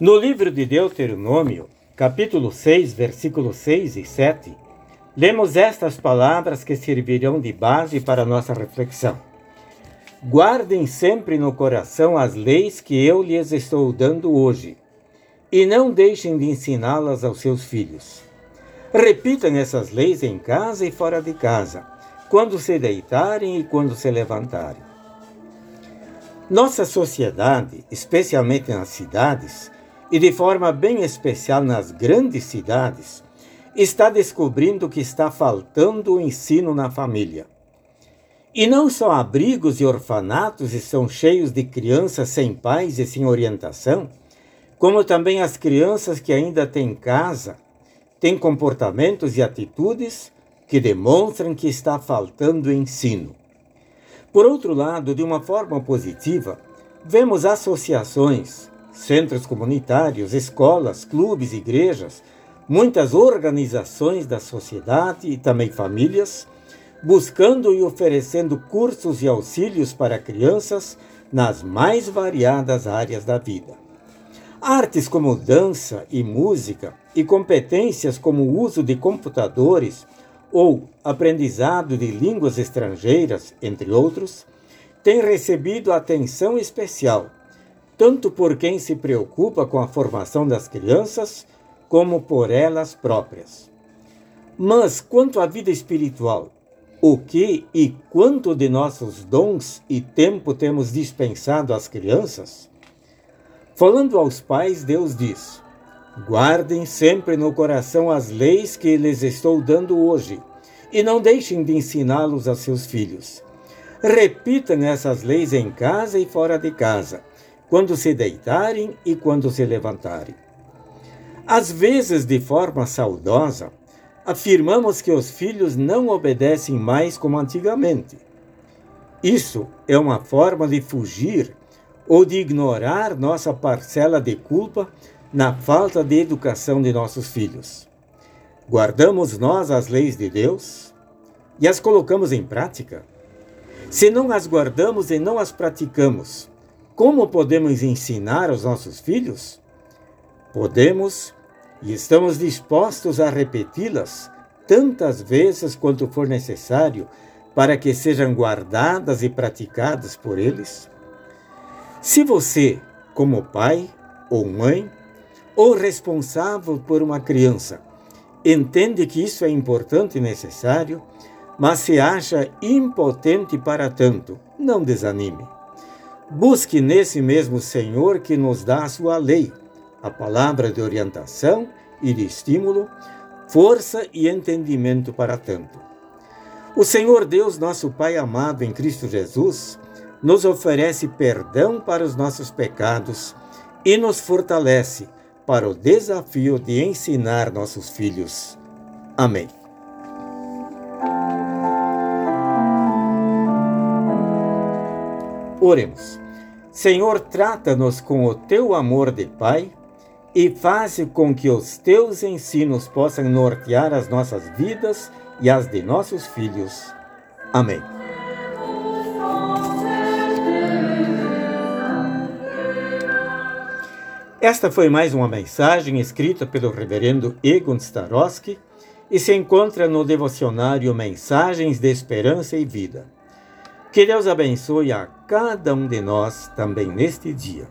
No livro de Deuteronômio, capítulo 6, versículos 6 e 7, lemos estas palavras que servirão de base para nossa reflexão. Guardem sempre no coração as leis que eu lhes estou dando hoje, e não deixem de ensiná-las aos seus filhos. Repitam essas leis em casa e fora de casa, quando se deitarem e quando se levantarem. Nossa sociedade, especialmente nas cidades, e de forma bem especial nas grandes cidades, está descobrindo que está faltando o ensino na família. E não só abrigos e orfanatos estão cheios de crianças sem pais e sem orientação, como também as crianças que ainda têm casa, têm comportamentos e atitudes que demonstram que está faltando ensino. Por outro lado, de uma forma positiva, vemos associações, centros comunitários, escolas, clubes, igrejas, muitas organizações da sociedade e também famílias, buscando e oferecendo cursos e auxílios para crianças nas mais variadas áreas da vida. Artes como dança e música e competências como o uso de computadores ou aprendizado de línguas estrangeiras, entre outros, têm recebido atenção especial tanto por quem se preocupa com a formação das crianças, como por elas próprias. Mas quanto à vida espiritual, o que e quanto de nossos dons e tempo temos dispensado às crianças? Falando aos pais, Deus diz: Guardem sempre no coração as leis que lhes estou dando hoje, e não deixem de ensiná-los a seus filhos. Repitam essas leis em casa e fora de casa quando se deitarem e quando se levantarem. Às vezes, de forma saudosa, afirmamos que os filhos não obedecem mais como antigamente. Isso é uma forma de fugir ou de ignorar nossa parcela de culpa na falta de educação de nossos filhos. Guardamos nós as leis de Deus e as colocamos em prática? Se não as guardamos e não as praticamos, como podemos ensinar aos nossos filhos? Podemos e estamos dispostos a repeti-las tantas vezes quanto for necessário para que sejam guardadas e praticadas por eles? Se você, como pai ou mãe, ou responsável por uma criança, entende que isso é importante e necessário, mas se acha impotente para tanto, não desanime. Busque nesse mesmo Senhor que nos dá a sua lei, a palavra de orientação e de estímulo, força e entendimento para tanto. O Senhor Deus, nosso Pai amado em Cristo Jesus, nos oferece perdão para os nossos pecados e nos fortalece para o desafio de ensinar nossos filhos. Amém. Oremos. Senhor, trata-nos com o teu amor de Pai e faz com que os teus ensinos possam nortear as nossas vidas e as de nossos filhos. Amém. Esta foi mais uma mensagem escrita pelo reverendo Egon Starosky e se encontra no devocionário Mensagens de Esperança e Vida. Que Deus abençoe a cada um de nós também neste dia.